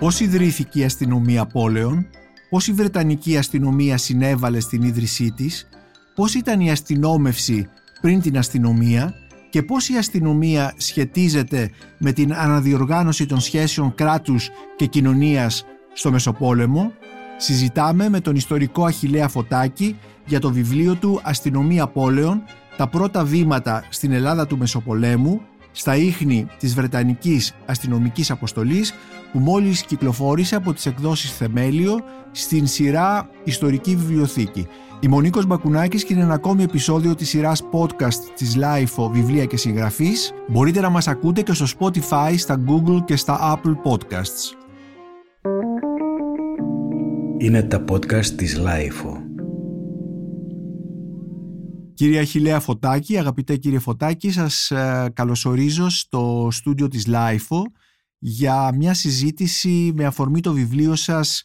Πώς ιδρύθηκε η αστυνομία πόλεων, πώς η Βρετανική αστυνομία συνέβαλε στην ίδρυσή της, πώς ήταν η αστυνόμευση πριν την αστυνομία και πώς η αστυνομία σχετίζεται με την αναδιοργάνωση των σχέσεων κράτους και κοινωνίας στο Μεσοπόλεμο, συζητάμε με τον ιστορικό Αχιλέα Φωτάκη για το βιβλίο του «Αστυνομία πόλεων. Τα πρώτα βήματα στην Ελλάδα του Μεσοπολέμου» στα ίχνη της Βρετανικής Αστυνομικής Αποστολής που μόλις κυκλοφόρησε από τις εκδόσεις Θεμέλιο στην σειρά Ιστορική Βιβλιοθήκη. Η Μονίκος Μπακουνάκης και είναι ένα ακόμη επεισόδιο της σειράς podcast της LIFO Βιβλία και Συγγραφής. Μπορείτε να μας ακούτε και στο Spotify, στα Google και στα Apple Podcasts. Είναι τα podcast της LIFO. Κύριε Αχιλέα Φωτάκη, αγαπητέ κύριε Φωτάκη, σας ε, καλωσορίζω στο στούντιο της LIFO για μια συζήτηση με αφορμή το βιβλίο σας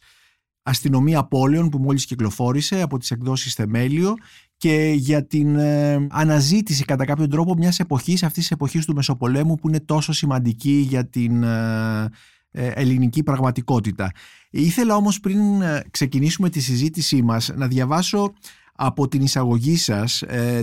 αστυνομία πόλεων που μόλις κυκλοφόρησε από τις εκδόσεις Θεμέλιο και για την ε, αναζήτηση κατά κάποιον τρόπο μιας εποχής, αυτής της εποχής του Μεσοπολέμου που είναι τόσο σημαντική για την ε, ε, ελληνική πραγματικότητα. Ήθελα όμως πριν ξεκινήσουμε τη συζήτησή μας να διαβάσω από την εισαγωγή σας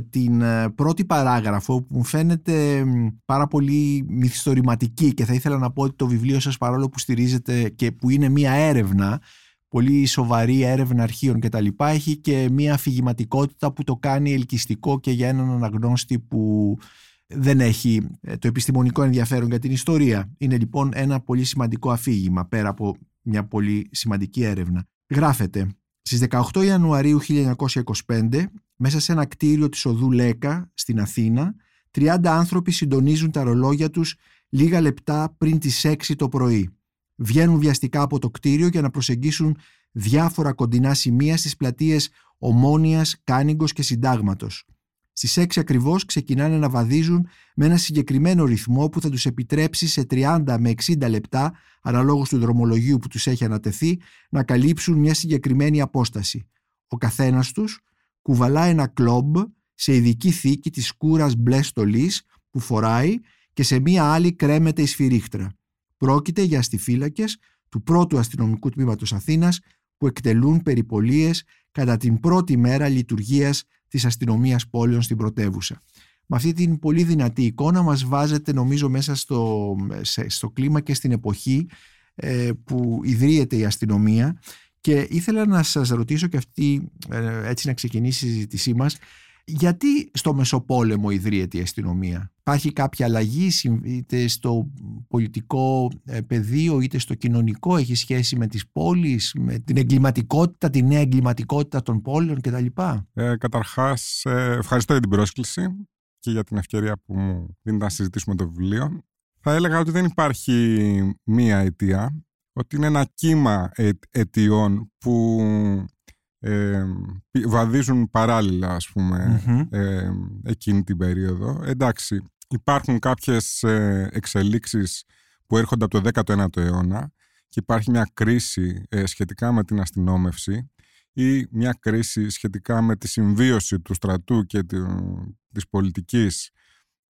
την πρώτη παράγραφο που μου φαίνεται πάρα πολύ μυθιστορηματική και θα ήθελα να πω ότι το βιβλίο σας παρόλο που στηρίζεται και που είναι μία έρευνα πολύ σοβαρή έρευνα αρχείων κτλ. Έχει και μια αφηγηματικότητα που το κάνει ελκυστικό και για έναν αναγνώστη που δεν έχει ε, το επιστημονικό ενδιαφέρον για την ιστορία. Είναι λοιπόν ένα πολύ σημαντικό αφήγημα πέρα από μια πολύ σημαντική έρευνα. Γράφεται στις 18 Ιανουαρίου 1925 μέσα σε ένα κτίριο της οδού Λέκα στην Αθήνα 30 άνθρωποι συντονίζουν τα ρολόγια τους λίγα λεπτά πριν τις 6 το πρωί βγαίνουν βιαστικά από το κτίριο για να προσεγγίσουν διάφορα κοντινά σημεία στις πλατείες Ομόνιας, Κάνιγκος και Συντάγματος. Στις 6 ακριβώς ξεκινάνε να βαδίζουν με ένα συγκεκριμένο ρυθμό που θα τους επιτρέψει σε 30 με 60 λεπτά, αναλόγως του δρομολογίου που τους έχει ανατεθεί, να καλύψουν μια συγκεκριμένη απόσταση. Ο καθένας τους κουβαλά ένα κλόμπ σε ειδική θήκη της κούρας μπλε στολής που φοράει και σε μία άλλη κρέμεται η σφυρίχτρα. Πρόκειται για αστιφύλακες του πρώτου αστυνομικού τμήματος Αθήνας που εκτελούν περιπολίες κατά την πρώτη μέρα λειτουργίας της αστυνομίας πόλεων στην πρωτεύουσα. Με αυτή την πολύ δυνατή εικόνα μας βάζετε νομίζω μέσα στο, στο κλίμα και στην εποχή ε, που ιδρύεται η αστυνομία και ήθελα να σας ρωτήσω και αυτή ε, έτσι να ξεκινήσει η συζήτησή μας γιατί στο Μεσοπόλεμο ιδρύεται η αστυνομία; Υπάρχει κάποια αλλαγή είτε στο πολιτικό ε, πεδίο είτε στο κοινωνικό, έχει σχέση με τις πόλεις, με την εγκληματικότητα, τη νέα εγκληματικότητα των πόλεων κτλ. Ε, καταρχάς, ε, ευχαριστώ για την πρόσκληση και για την ευκαιρία που μου δίνετε να συζητήσουμε το βιβλίο. Θα έλεγα ότι δεν υπάρχει μία αιτία, ότι είναι ένα κύμα αιτιών που ε, βαδίζουν παράλληλα ας πουμε ε, εκείνη την περίοδο. Εντάξει, υπάρχουν κάποιες ε, εξελίξεις που έρχονται από το 19ο αιώνα και υπάρχει μια κρίση ε, σχετικά με την αστυνόμευση ή μια κρίση σχετικά με τη συμβίωση του στρατού και της πολιτικής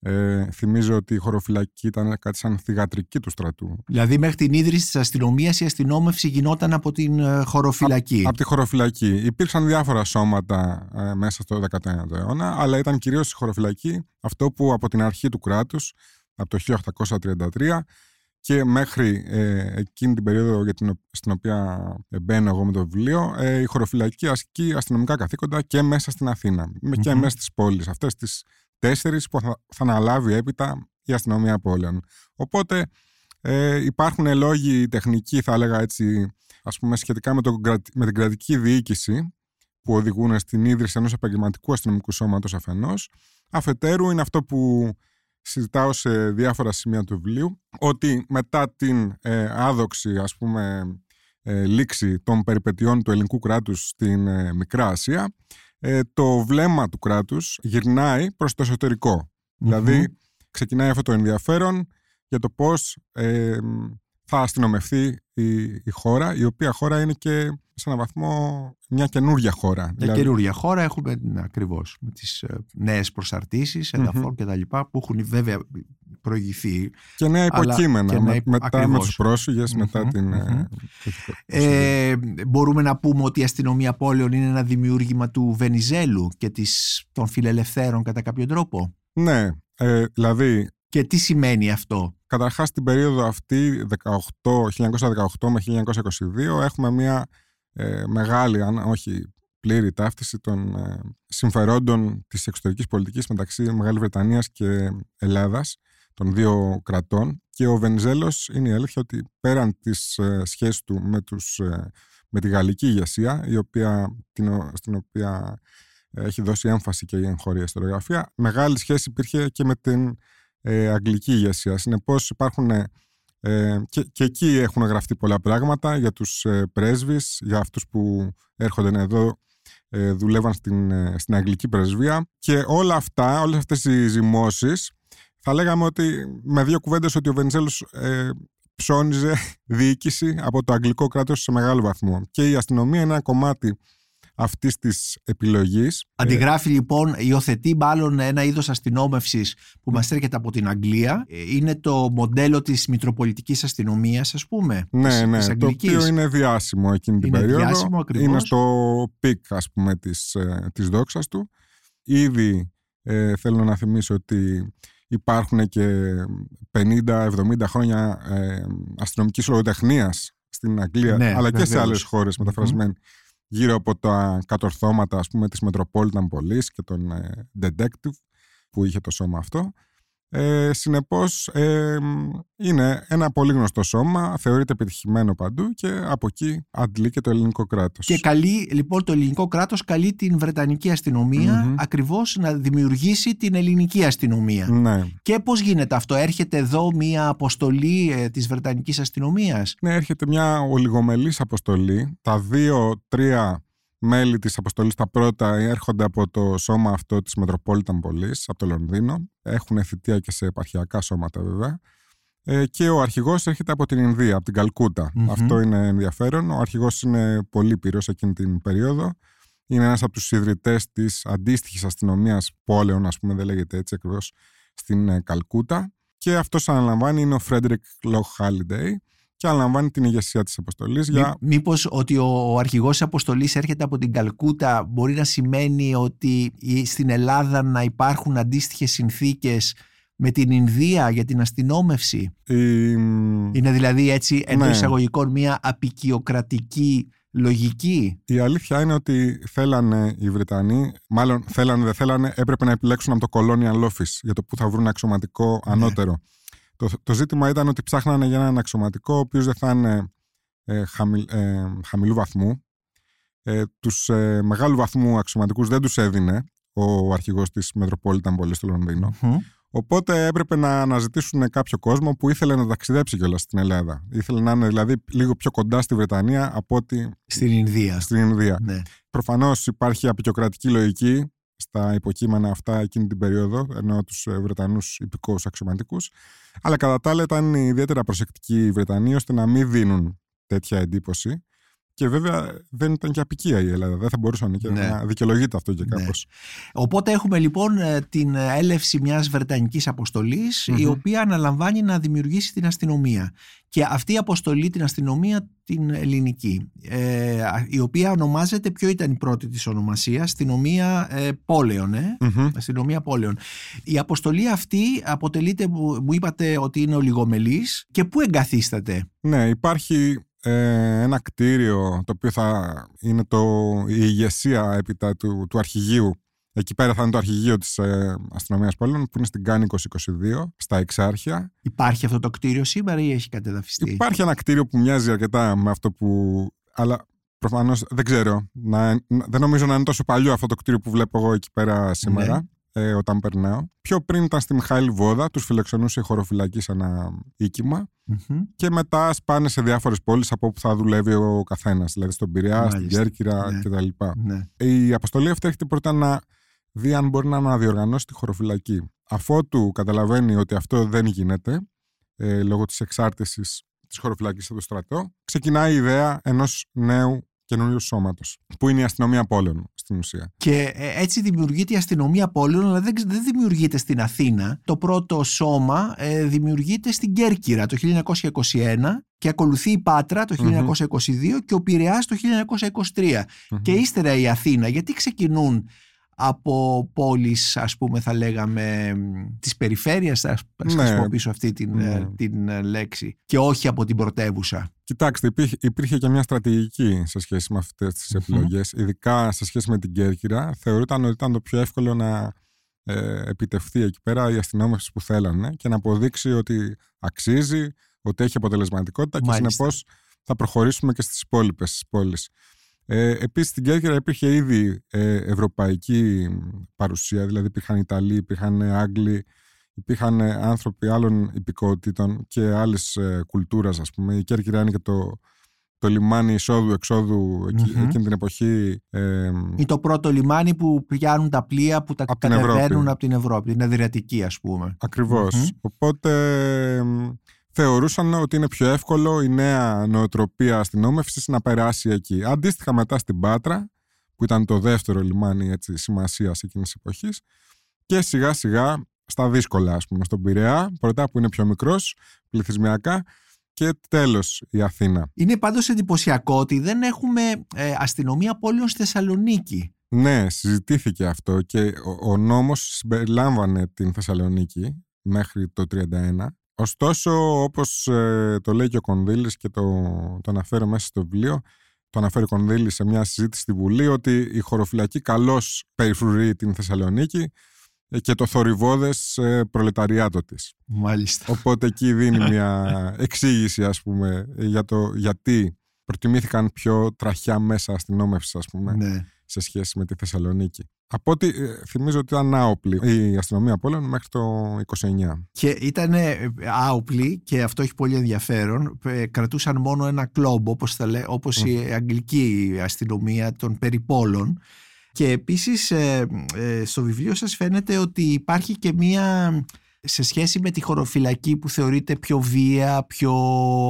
ε, θυμίζω ότι η χωροφυλακή ήταν κάτι σαν θηγατρική του στρατού. Δηλαδή, μέχρι την ίδρυση της αστυνομίας, η αστυνόμευση γινόταν από την ε, χωροφυλακή. από τη χωροφυλακή. Υπήρξαν διάφορα σώματα ε, μέσα στο 19ο αιώνα, αλλά ήταν κυρίως η χωροφυλακή αυτό που από την αρχή του κράτους, από το 1833 και μέχρι ε, εκείνη την περίοδο για την, στην οποία μπαίνω εγώ με το βιβλίο, ε, η χωροφυλακή ασκεί αστυνομικά καθήκοντα και μέσα στην Αθήνα mm-hmm. και μέσα στις πόλεις. Αυτές τις τέσσερις που θα, θα αναλάβει έπειτα η αστυνομία πόλεων. Οπότε ε, υπάρχουν λόγοι τεχνικοί, θα έλεγα έτσι, ας πούμε, σχετικά με, το, με την κρατική διοίκηση που οδηγούν στην ίδρυση ενός επαγγελματικού αστυνομικού σώματος αφενός. Αφετέρου είναι αυτό που συζητάω σε διάφορα σημεία του βιβλίου, ότι μετά την ε, άδοξη, ας πούμε, ε, λήξη των περιπετειών του ελληνικού κράτους στην ε, Μικρά Ασία, ε, το βλέμμα του κράτους γυρνάει προς το εσωτερικο Δηλαδή ξεκινάει αυτό το ενδιαφέρον για το πώς ε, θα αστυνομευτεί η, η, χώρα, η οποία χώρα είναι και σε έναν βαθμό μια καινούργια χώρα. Μια δηλαδή... καινούργια χώρα έχουμε ακριβώς με τις ε, νέες προσαρτήσεις, εδαφών mm-hmm. κτλ. που έχουν βέβαια προηγηθεί. Και νέα υποκείμενα. και νέα- μετά με ακριβώς. τους πρόσφυγες, μετά Μμμ, την... μμμ. ε, Ε, μπορούμε να πούμε ότι η αστυνομία πόλεων είναι ένα δημιούργημα του Βενιζέλου και της, των φιλελευθέρων κατά κάποιο τρόπο; Ναι, ε, δηλαδή Και τι σημαίνει αυτό; Καταρχάς την περίοδο αυτή 18, 1918 με 1922 έχουμε μια ε, μεγάλη, αν όχι πλήρη ταύτιση των ε, συμφερόντων της εξωτερικής πολιτικής μεταξύ Μεγάλης Βρετανίας και Ελλάδας των δύο κρατών και ο Βενιζέλος είναι η αλήθεια ότι πέραν της ε, σχέσης του με, τους, ε, με τη γαλλική ηγεσία η οποία, την, ο- στην οποία ε, έχει δώσει έμφαση και η εγχώρια ιστοριογραφία μεγάλη σχέση υπήρχε και με την ε, αγγλική ηγεσία. Συνεπώς υπάρχουν. Ε, ε, και, και εκεί έχουν γραφτεί πολλά πράγματα για τους ε, πρέσβεις, για αυτούς που έρχονται εδώ, ε, δουλεύαν στην, ε, στην αγγλική πρεσβεία. Και όλα αυτά, όλες αυτές οι ζυμώσεις θα λέγαμε ότι με δύο κουβέντες ότι ο Βενιζέλος ε, ψώνιζε διοίκηση από το αγγλικό κράτος σε μεγάλο βαθμό. Και η αστυνομία είναι ένα κομμάτι αυτής της επιλογής Αντιγράφει λοιπόν, υιοθετεί μάλλον ένα είδος αστυνόμευσης που μας έρχεται από την Αγγλία. Ε, Είναι το μοντέλο της Μητροπολιτικής Αστυνομίας, ας πούμε, Ναι, της, ναι, της το Αγγλικής. οποίο είναι διάσημο εκείνη την Είναι περίοδο. διάσημο ακριβώς. Είναι στο peak, ας πούμε, της, ε, της δόξας του. Ήδη ε, θέλω να θυμίσω ότι υπάρχουν και 50-70 χρόνια ε, αστυνομικής λογοτεχνίας στην Αγγλία, Ναι, αλλά και σε βεβαίως. άλλες χώρες μεταφρασμένοι γύρω από τα κατορθώματα, ας πούμε, της Metropolitan Police και των ε, Detective που είχε το σώμα αυτό. Ε, συνεπώς ε, είναι ένα πολύ γνωστό σώμα, θεωρείται επιτυχημένο παντού και από εκεί αντλεί και το ελληνικό κράτος. Και καλεί, λοιπόν, το ελληνικό κράτος καλεί την Βρετανική αστυνομία Μμμ. ακριβώς να δημιουργήσει την ελληνική αστυνομία. Ναι. Και πώς γίνεται αυτό, έρχεται εδώ μία αποστολή ε, της Βρετανικής αστυνομίας; ναι, έρχεται μια ολιγομελής αποστολή. Τα δύο-τρία μέλη της αποστολής, τα πρώτα έρχονται από το σώμα αυτό της Metropolitan Police, από το Λονδίνο. Έχουν θητεία και σε επαρχιακά σώματα βέβαια. Ε, και ο αρχηγός έρχεται από την Ινδία, από την Καλκούτα. Μμμ. Αυτό είναι ενδιαφέρον. Ο αρχηγός είναι πολύπειρος εκείνη την περίοδο. Είναι ένας από τους ιδρυτές της αντίστοιχης αστυνομίας πόλεων, ας πούμε, δεν λέγεται έτσι ακριβώς, στην ε, Καλκούτα. Και αυτός αναλαμβάνει είναι ο Φρέντρικ Λοχ Χάλιντεϊ και αναλαμβάνει την ηγεσία της αποστολής για... Μή- Μήπως ότι ο, ο αρχηγός της αποστολής έρχεται από την Καλκούτα μπορεί να σημαίνει ότι η- στην Ελλάδα να υπάρχουν αντίστοιχες συνθήκες με την Ινδία για την αστυνόμευση; η- Είναι δηλαδή έτσι εντός Ναι. εισαγωγικών μια απεικιοκρατική λογική; Η αλήθεια είναι ότι θέλανε οι Βρετανοί, μάλλον θέλανε δεν θέλανε, έπρεπε να επιλέξουν από το Colonial Office για το που θα βρουν αξιωματικό ανώτερο. Το, το ζήτημα ήταν ότι ψάχνανε για έναν αξιωματικό ο οποίος δεν θα είναι ε, χαμηλ- ε, χαμηλού βαθμού. Ε, τους ε, μεγάλου βαθμού αξιωματικούς δεν τους έδινε ο αρχηγός της Metropolitan Police στο Λονδίνο. Μμμ. Οπότε έπρεπε να αναζητήσουν κάποιο κόσμο που ήθελε να ταξιδέψει κιόλας στην Ελλάδα. Ήθελε να είναι δηλαδή λίγο πιο κοντά στη Βρετανία από ότι Στην Ινδία. στην Ινδία. Ναι. Προφανώς υπάρχει απεικιοκρατική λογική στα υποκείμενα αυτά εκείνη την περίοδο, ενώ τους Βρετανούς υπηκόους αξιωματικούς. Αλλά κατά τα άλλα ήταν ιδιαίτερα προσεκτικοί οι Βρετανοί ώστε να μην δίνουν τέτοια εντύπωση. Και βέβαια δεν ήταν και απικία η Ελλάδα. Δεν θα μπορούσαν και Ναι. να δικαιολογείται αυτό και Ναι. κάπως. Οπότε έχουμε λοιπόν ε, την έλευση μιας βρετανικής αποστολής, η Μμμ. οποία αναλαμβάνει να δημιουργήσει την αστυνομία. Και αυτή η αποστολή την αστυνομία την ελληνική, ε, η οποία ονομάζεται, ποιο ήταν η πρώτη της ονομασία, αστυνομία ε, πόλεων, ε; Αστυνομία πόλεων. Η αποστολή αυτή αποτελείται, μου μου είπατε ότι είναι ολιγομελής και πού εγκαθίσταται; Ναι, υπάρχει ε, ένα κτίριο το οποίο θα είναι το, η ηγεσία έπειτα του, του αρχηγείου. Εκεί πέρα θα είναι το αρχηγείο της ε, αστυνομίας πόλεων που είναι στην Κάνη 2022, στα Εξάρχεια. Υπάρχει αυτό το κτίριο σήμερα ή έχει κατεδαφιστεί; Υπάρχει ένα κτίριο που μοιάζει αρκετά με αυτό που... Αλλά προφανώς δεν ξέρω. Να, να- δεν νομίζω να είναι τόσο παλιό αυτό το κτίριο που βλέπω εγώ εκεί πέρα σήμερα. Ε, όταν περνάω. Πιο πριν ήταν στη Μιχαήλ Βόδα, τους φιλοξενούσε η χωροφυλακή σε ένα οίκημα Μμμ. και μετά σπάνε σε διάφορες πόλεις από όπου θα δουλεύει ο καθένας. Δηλαδή στον Πειραιά, στην Μάλιστα. Κέρκυρα Ναι. κτλ. Ναι. Η αποστολή αυτή έρχεται πρώτα να δει αν μπορεί να αναδιοργανώσει τη χωροφυλακή. Αφότου καταλαβαίνει ότι αυτό δεν γίνεται, ε, λόγω της εξάρτησης της χωροφυλακής από το στρατό, ξεκινάει η ιδέα ενός νέου καινούριου σώματος. Που είναι η αστυνομία πόλεων στην ουσία. Και ε, έτσι δημιουργείται η αστυνομία πόλεων, αλλά δεν, δεν δημιουργείται στην Αθήνα. Το πρώτο σώμα ε, δημιουργείται στην Κέρκυρα το 1921 και ακολουθεί η Πάτρα το 1922 και ο Πειραιάς το 1923. Και ύστερα η Αθήνα. Γιατί ξεκινούν από πόλεις ας πούμε θα λέγαμε της περιφέρειας θα ναι. χρησιμοποιήσω αυτή την, ναι. την ε, λέξη και όχι από την πρωτεύουσα. Κοιτάξτε υπήρχε, υπήρχε και μια στρατηγική σε σχέση με αυτές τις επιλογές ειδικά σε σχέση με την Κέρκυρα θεωρούταν ότι ήταν το πιο εύκολο να ε, επιτευχθεί εκεί πέρα η αστυνόμευση που θέλανε και να αποδείξει ότι αξίζει, ότι έχει αποτελεσματικότητα και συνεπώς θα προχωρήσουμε και στις υπόλοιπες πόλεις. Ε, επίσης στην Κέρκυρα υπήρχε ήδη ε, ευρωπαϊκή παρουσία, δηλαδή υπήρχαν Ιταλοί, υπήρχαν Άγγλοι, υπήρχαν άνθρωποι άλλων υπηκότητων και άλλης ε, κουλτούρας ας πούμε. Η Κέρκυρα είναι και το, το λιμάνι εισόδου-εξόδου εκείνη την εποχή. Ε, είναι το πρώτο λιμάνι που πιάνουν τα πλοία που τα κατεβαίνουν από την Ευρώπη, την Αδριατική ας πούμε. Οπότε θεωρούσαν ότι είναι πιο εύκολο η νέα νοοτροπία αστυνόμευσης να περάσει εκεί. Αντίστοιχα μετά στην Πάτρα, που ήταν το δεύτερο λιμάνι έτσι, σημασίας εκείνης της εποχής, και σιγά σιγά στα δύσκολα, ας πούμε, στον Πειραιά, πρώτα που είναι πιο μικρός, πληθυσμιακά, και τέλος η Αθήνα. Είναι πάντως εντυπωσιακό ότι δεν έχουμε ε, αστυνομία πόλεων στη Θεσσαλονίκη. Ναι, συζητήθηκε αυτό και ο, ο νόμος συμπεριλάμβανε την Θεσσαλονίκη μέχρι το 1931 Ωστόσο, όπως ε, το λέει και ο Κονδύλης και το, το αναφέρω μέσα στο βιβλίο, το αναφέρει ο Κονδύλης σε μια συζήτηση στη Βουλή, ότι η χωροφυλακή καλώς περιφρουρεί την Θεσσαλονίκη ε, και το θορυβόδες ε, προλεταριάτο της. Μάλιστα. Οπότε εκεί δίνει μια εξήγηση, ας πούμε, για το γιατί προτιμήθηκαν πιο τραχιά μέσα αστυνόμευση, ας πούμε, ναι. Σε σχέση με τη Θεσσαλονίκη. Από ό,τι ε, θυμίζω ότι ήταν άοπλη η αστυνομία πόλεων μέχρι το 29. Και ήταν άοπλη και αυτό έχει πολύ ενδιαφέρον. Ε, κρατούσαν μόνο ένα κλόμπ όπως, θα λέ, όπως η αγγλική αστυνομία των περιπόλων. Και επίσης ε, στο βιβλίο σας φαίνεται ότι υπάρχει και μία σε σχέση με τη χωροφυλακή που θεωρείται πιο βία, πιο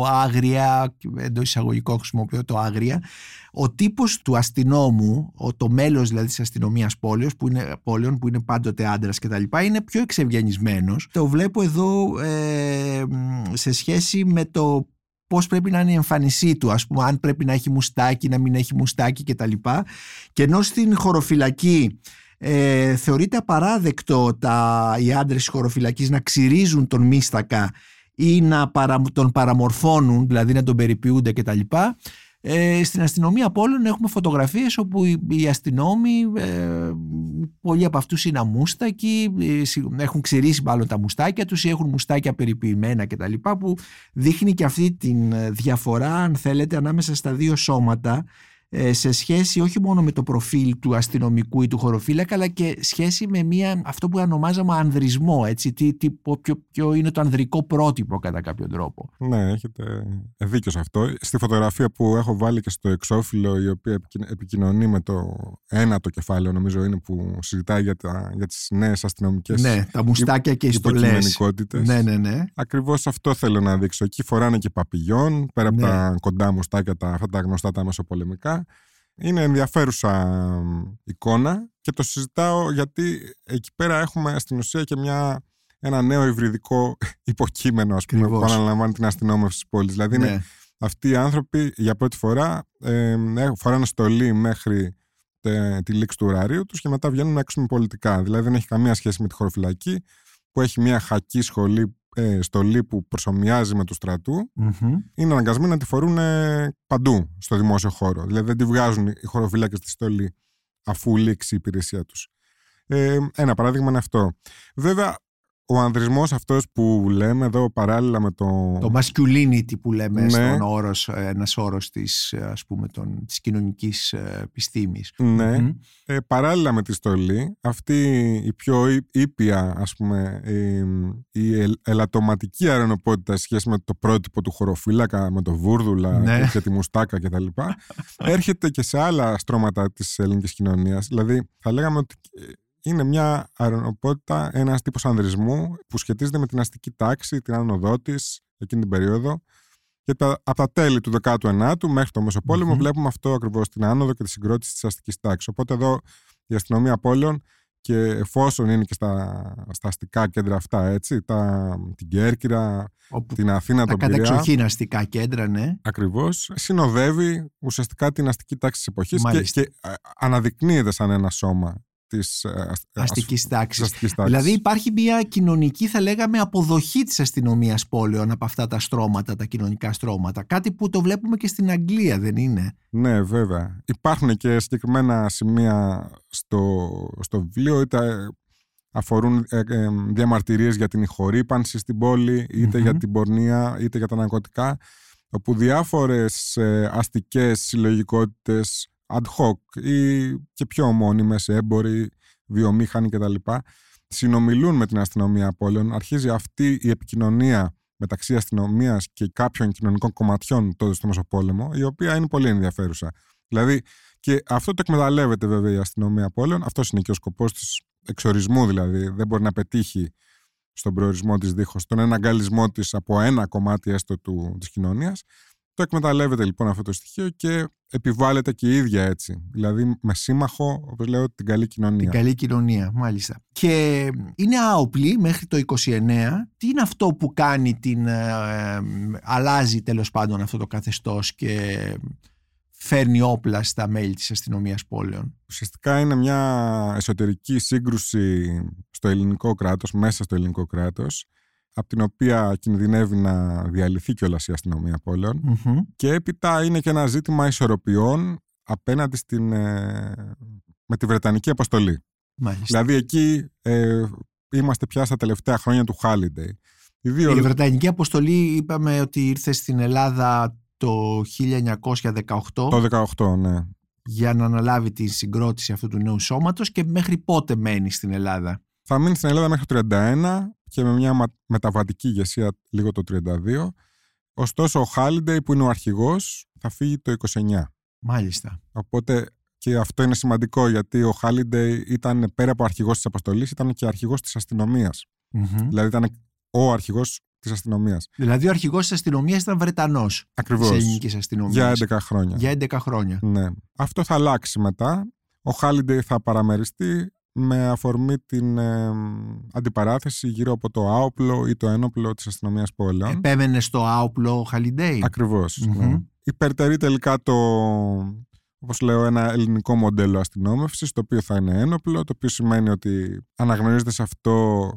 άγρια, εντός εισαγωγικών χρησιμοποιώ το άγρια, ο τύπος του αστυνόμου, ο, το μέλος δηλαδή της αστυνομίας πόλεως, που είναι, πόλεων, που είναι πάντοτε άντρας κτλ. είναι πιο εξευγενισμένος. Το βλέπω εδώ ε, σε σχέση με το πώς πρέπει να είναι η εμφάνισή του, ας πούμε, αν πρέπει να έχει μουστάκι, να μην έχει μουστάκι κτλ. Και ενώ στην χωροφυλακή ε, θεωρείται απαράδεκτο τα, οι άντρες της χωροφυλακής να ξυρίζουν τον μίστακα ή να παρα, τον παραμορφώνουν, δηλαδή να τον περιποιούνται κτλ. Ε, στην αστυνομία πόλεων έχουμε φωτογραφίες όπου οι, οι αστυνόμοι, ε, πολλοί από αυτούς είναι αμούστακοι, ε, έχουν ξηρίσει μάλλον τα μουστάκια τους ή έχουν μουστάκια περιποιημένα κτλ. που δείχνει και αυτή τη διαφορά αν θέλετε ανάμεσα στα δύο σώματα ε, σε σχέση όχι μόνο με το προφίλ του αστυνομικού ή του χωροφύλακα αλλά και σχέση με μια, αυτό που ονομάζαμε ανδρισμό έτσι, τι, τι, ποιο, ποιο είναι το ανδρικό πρότυπο κατά κάποιο τρόπο. Ναι, έχετε δίκιο σε αυτό. Στη φωτογραφία που έχω βάλει και στο εξώφυλλο η οποία επικοινωνεί με το ένα το κεφάλαιο νομίζω είναι που συζητάει για, τα, για τις νέες αστυνομικές Ναι, τα μουστάκια και οι στολές. Ναι, ναι, ναι. Ακριβώς αυτό θέλω να δείξω. Εκεί φοράνε και παπηγιόν, πέρα από ναι. τα κοντά μουστάκια, τα, αυτά τα γνωστά τα μεσοπολεμικά είναι ενδιαφέρουσα εικόνα και το συζητάω γιατί εκεί πέρα έχουμε στην ουσία και μια, ένα νέο υβριδικό υποκείμενο ας πούμε, που αναλαμβάνει την αστυνόμευση της πόλης. Δηλαδή είναι ναι. αυτοί οι άνθρωποι για πρώτη φορά ε, φοράνε στολή μέχρι τη λήξη του ωραρίου τους και μετά βγαίνουν έξω με πολιτικά. Δηλαδή δεν έχει καμία σχέση με τη χωροφυλακή που έχει μια χακή σχολή ε, στολή που προσωμιάζει με του στρατού, είναι αναγκασμένοι να τη φορούν ε, παντού στο δημόσιο χώρο. Δηλαδή δεν τη βγάζουν οι χωροφυλάκε στη στολή αφού λήξει η υπηρεσία τους. Ε, ένα παράδειγμα είναι αυτό. Βέβαια, ο ανδρισμός αυτός που λέμε εδώ παράλληλα με το... Το masculinity που λέμε ναι. στον όρος, ένας όρος της, ας πούμε, των, της κοινωνικής ε, επιστήμης. Ναι. Ε, παράλληλα με τη στολή, αυτή η πιο ήπια, ας πούμε, η, η ελαττωματική αρενοπότητα σε σχέση με το πρότυπο του χωροφύλακα, με το βούρδουλα ναι. και, τη μουστάκα κτλ. έρχεται και σε άλλα στρώματα της ελληνικής κοινωνίας. Δηλαδή, θα λέγαμε ότι είναι μια αρενοπότητα, ένας τύπος ανδρισμού που σχετίζεται με την αστική τάξη, την άνοδό τη εκείνη την περίοδο. Και τα, από τα τέλη του 19ου μέχρι το μεσοπολεμο βλέπουμε αυτό ακριβώς την άνοδο και τη συγκρότηση της αστικής τάξης. Οπότε εδώ η αστυνομία πόλεων και εφόσον είναι και στα, στα αστικά κέντρα αυτά, έτσι, τα, την Κέρκυρα, την Αθήνα, τα τον Πειραιά. Τα κατεξοχήν αστικά κέντρα, ναι. Ακριβώς. Συνοδεύει ουσιαστικά την αστική τάξη της εποχής και, και αναδεικνύεται σαν ένα σώμα της ε, αστικής τάξης. Δηλαδή υπάρχει μια κοινωνική θα λέγαμε αποδοχή της αστυνομίας πόλεων από αυτά τα στρώματα, τα κοινωνικά στρώματα. Κάτι που το βλέπουμε και στην Αγγλία δεν είναι; Ναι βέβαια. Υπάρχουν και συγκεκριμένα σημεία στο, στο βιβλίο είτε αφορούν ε, ε, διαμαρτυρίες για την ηχορύπανση στην πόλη ειτε για την πορνεία είτε για τα ναρκωτικά όπου διάφορες ε, αστικές συλλογικότητες ad hoc ή και πιο ομώνυμες, έμποροι, βιομήχανοι κτλ. Συνομιλούν με την αστυνομία πόλεων. Αρχίζει αυτή η επικοινωνία μεταξύ αστυνομίας και κάποιων κοινωνικών κομματιών τότε στο Μεσοπόλεμο, η οποία είναι πολύ ενδιαφέρουσα. Δηλαδή, και αυτό το εκμεταλλεύεται βέβαια η αστυνομία πόλεων. Αυτός είναι και ο σκοπός της εξορισμού, δηλαδή. Δεν μπορεί να πετύχει στον προορισμό της δίχως τον εναγκαλισμό της από ένα κομμάτι έστω της κοινωνίας. Το εκμεταλλεύεται λοιπόν αυτό το στοιχείο και επιβάλλεται και η ίδια έτσι. Δηλαδή με σύμμαχο, όπως λέω, την καλή κοινωνία. Την καλή κοινωνία, μάλιστα. Και είναι άοπλη μέχρι το 29. Τι είναι αυτό που κάνει την... Ε, ε, αλλάζει τέλος πάντων αυτό το καθεστώς και φέρνει όπλα στα μέλη της αστυνομίας πόλεων; Ουσιαστικά είναι μια εσωτερική σύγκρουση στο ελληνικό κράτος, μέσα στο ελληνικό κράτος, από την οποία κινδυνεύει να διαλυθεί κιόλα η αστυνομία Και έπειτα είναι και ένα ζήτημα ισορροπιών απέναντι στην, ε, με τη Βρετανική αποστολή. Μάλιστα. Δηλαδή εκεί ε, είμαστε πια στα τελευταία χρόνια του Holiday. Η, δύο... η Βρετανική αποστολή είπαμε ότι ήρθε στην Ελλάδα το 1918. Το 18, ναι. Για να αναλάβει τη συγκρότηση αυτού του νέου σώματος και μέχρι πότε μένει στην Ελλάδα; Θα μείνει στην Ελλάδα μέχρι το 31 και με μια μεταβατική ηγεσία λίγο το 32. Ωστόσο ο Χάλιντεϊ που είναι ο αρχηγός θα φύγει το 29. Μάλιστα. Οπότε και αυτό είναι σημαντικό γιατί ο Χάλιντεϊ ήταν πέρα από αρχηγός της αποστολής ήταν και αρχηγός της αστυνομίας. Mm-hmm. Δηλαδή ήταν ο αρχηγός της αστυνομίας. Δηλαδή ο αρχηγός της αστυνομίας ήταν Βρετανός. Ακριβώς. Της ελληνικής αστυνομίας. Για 11 χρόνια. Για 11 χρόνια. Ναι. Αυτό θα αλλάξει μετά. Ο Χάλιντεϊ θα παραμεριστεί με αφορμή την ε, αντιπαράθεση γύρω από το άοπλο ή το ένοπλο της αστυνομίας πόλεων. Επέμενε στο άοπλο Χαλιντέι. Ακριβώς. Ναι. Υπερτερεί τελικά το, όπως λέω, ένα ελληνικό μοντέλο αστυνόμευσης, το οποίο θα είναι ένοπλο, το οποίο σημαίνει ότι αναγνωρίζεται σε αυτό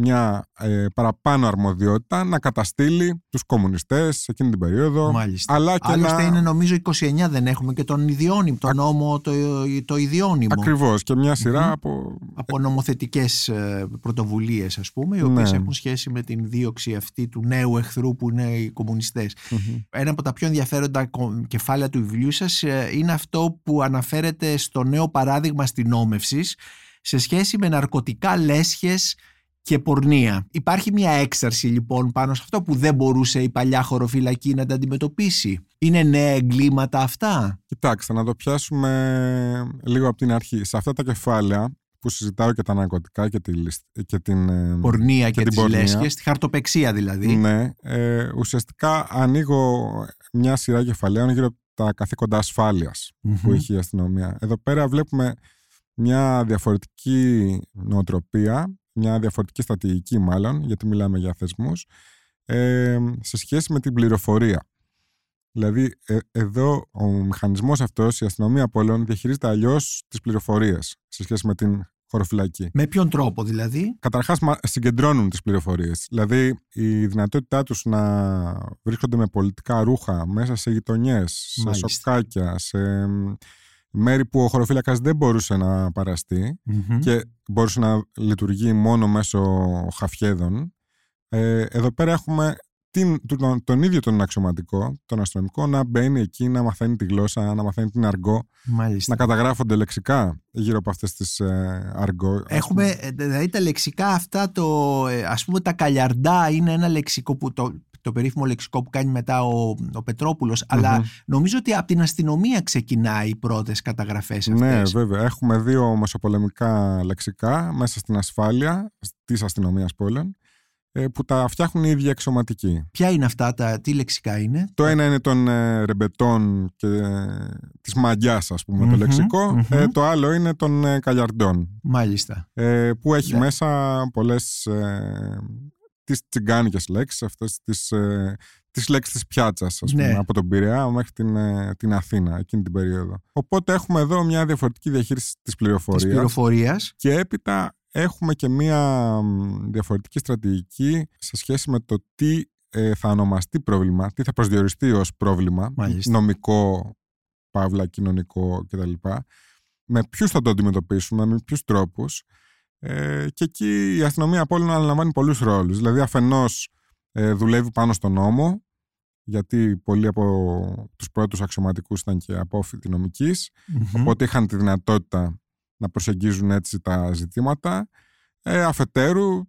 μια ε, παραπάνω αρμοδιότητα να καταστήλει τους κομμουνιστές σε εκείνη την περίοδο. Μάλιστα. Αλλά και Άλλωστε είναι νομίζω 29 δεν έχουμε και τον ιδιώνυμο, τον νόμο το, το ιδιώνυμο. Ακριβώς και μια σειρα από... Από νομοθετικές ε, πρωτοβουλίες ας πούμε, οι οποίες ναι. έχουν σχέση με την δίωξη αυτή του νέου εχθρού που είναι οι κομμουνιστες Ένα από τα πιο ενδιαφέροντα κεφάλαια του βιβλίου σας ε, είναι αυτό που αναφέρεται στο νέο παράδειγμα αστυνόμευσης σε σχέση με ναρκωτικά λέσχες και πορνεία. Υπάρχει μια έξαρση λοιπόν πάνω σε αυτό που δεν μπορούσε η παλιά χωροφυλακή να τα αντιμετωπίσει. Είναι νέα εγκλήματα αυτά; Κοιτάξτε, να το πιάσουμε λίγο από την αρχή. Σε αυτά τα κεφάλαια που συζητάω και τα ναρκωτικά και, τη, και την ε, πορνεία και, και τις λέσχες, τη χαρτοπεξία δηλαδή. Ναι, ε, ουσιαστικά ανοίγω μια σειρά κεφαλαίων γύρω από τα καθήκοντα που έχει η αστυνομία. Εδώ πέρα βλέπουμε μια διαφορετική νοοτροπία μια διαφορετική στρατηγική μάλλον, γιατί μιλάμε για θεσμούς, ε, σε σχέση με την πληροφορία. Δηλαδή, ε, εδώ ο μηχανισμός αυτός, η αστυνομία πολλών, διαχειρίζεται αλλιώς τις πληροφορίες σε σχέση με την χωροφυλακή. Με ποιον τρόπο δηλαδή; Καταρχάς συγκεντρώνουν τις πληροφορίες. Δηλαδή η δυνατότητά τους να βρίσκονται με πολιτικά ρούχα μέσα σε γειτονιές, σε σοκάκια, σε μέρη που ο χωροφύλακας δεν μπορούσε να παραστει και μπορούσε να λειτουργεί μόνο μέσω χαφιέδων. Ε, εδώ πέρα έχουμε την, τον, τον, ίδιο τον αξιωματικό, τον αστυνομικό, να μπαίνει εκεί, να μαθαίνει τη γλώσσα, να μαθαίνει την αργό, Μάλιστα. να καταγράφονται λεξικά γύρω από αυτές τις ε, αργό. Έχουμε, ε, δηλαδή τα λεξικά αυτά, το, ε, ας πούμε τα καλιαρντά είναι ένα λεξικό που το, το περίφημο λεξικό που κάνει μετά ο, ο πετροπουλος αλλά νομίζω ότι από την αστυνομία ξεκινάει οι πρώτες καταγραφές αυτές. Ναι, βέβαια. Έχουμε δύο μεσοπολεμικά λεξικά μέσα στην ασφάλεια της αστυνομίας πόλεων ε, που τα φτιάχνουν οι ίδιοι αξιωματικοί. Ποια είναι αυτά, τα, τι λεξικά είναι; Το ένα είναι των ε, ρεμπετών και ε, της μαγιάς ας πούμε το Μμμ, λεξικό. μμμ. Ε, το άλλο είναι των ε, καλιαρντών Μάλιστα. ε, που έχει Ναι. μέσα πολλές ε, τις τσιγκάνικες λέξεις αυτές τις, ε, τις λέξεις της πιάτσας ας πούμε, Ναι. από τον Πειραιά μέχρι την, ε, την Αθήνα εκείνη την περίοδο. Οπότε έχουμε εδώ μια διαφορετική διαχείριση της Της πληροφορίας πληροφορίας. και έπειτα έχουμε και μία μ, διαφορετική στρατηγική σε σχέση με το τι ε, θα ονομαστεί πρόβλημα, τι θα προσδιοριστεί ως πρόβλημα, Μάλιστα. νομικό, παύλα, κοινωνικό κτλ. Με ποιους θα το αντιμετωπίσουμε, με ποιους τρόπους. Ε, και εκεί η αστυνομία από όλων αναλαμβάνει πολλούς ρόλους. Δηλαδή αφενός ε, δουλεύει πάνω στον νόμο, γιατί πολλοί από τους πρώτους αξιωματικούς ήταν και απόφοιτοι νομικής, Μμμ. Οπότε είχαν τη δυνατότητα να προσεγγίζουν έτσι τα ζητήματα. Ε, αφετέρου,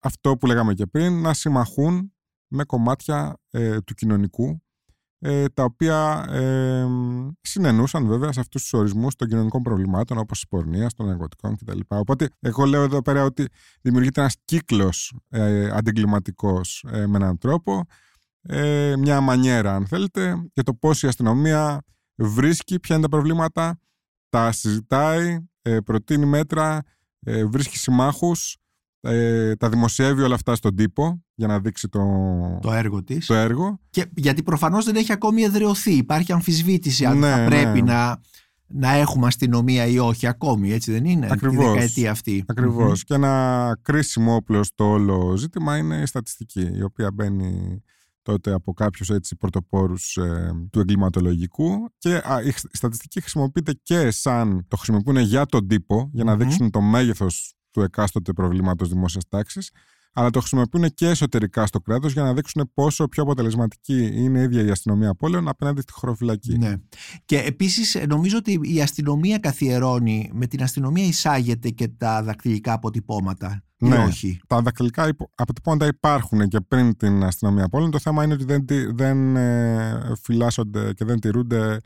αυτό που λέγαμε και πριν, να συμμαχούν με κομμάτια ε, του κοινωνικού, ε, τα οποία ε, συνενούσαν βέβαια σε αυτούς τους ορισμούς των κοινωνικών προβλημάτων, όπως της πορνείας, των εργοτικών κτλ. Οπότε, εγώ λέω εδώ πέρα ότι δημιουργείται ένας κύκλος ε, αντιγκληματικός ε, με έναν τρόπο, ε, μια μανιέρα αν θέλετε, για το πώς η αστυνομία βρίσκει ποια είναι τα προβλήματα, τα συζητάει, ε, προτείνει μέτρα, ε, βρίσκει συμμάχους, ε, τα δημοσιεύει όλα αυτά στον τύπο για να δείξει το, Το έργο της. το έργο. Και, γιατί προφανώς δεν έχει ακόμη εδρεωθεί. Υπάρχει αμφισβήτηση αν Ναι, θα ναι. πρέπει να, να έχουμε αστυνομία ή όχι ακόμη, έτσι δεν είναι, Ακριβώς. τη δεκαετία αυτή. Ακριβώς. Και ένα κρίσιμο όπλο στο όλο ζήτημα είναι η στατιστική, η οποία μπαίνει τότε από κάποιους έτσι πρωτοπόρους ε, του εγκληματολογικού και α, η στατιστική χρησιμοποιείται και σαν το χρησιμοποιούν για τον τύπο για να Μμμ. δείξουν το μέγεθος του εκάστοτε προβλήματος δημόσιας τάξης αλλά το χρησιμοποιούν και εσωτερικά στο κράτος για να δείξουν πόσο πιο αποτελεσματική είναι η ίδια η αστυνομία πόλεων απέναντι στη χωροφυλακή. Ναι. Και επίσης ε, νομίζω ότι η αστυνομία καθιερώνει, με την αστυνομία εισάγεται και τα δακτυλικά αποτυπώματα. Ή Ναι. όχι; Τα δακτυλικά υπο- αποτυπώματα υπάρχουν και πριν την αστυνομία πόλεων. Το θέμα είναι ότι δεν, τη- δεν ε, φυλάσσονται και δεν τηρούνται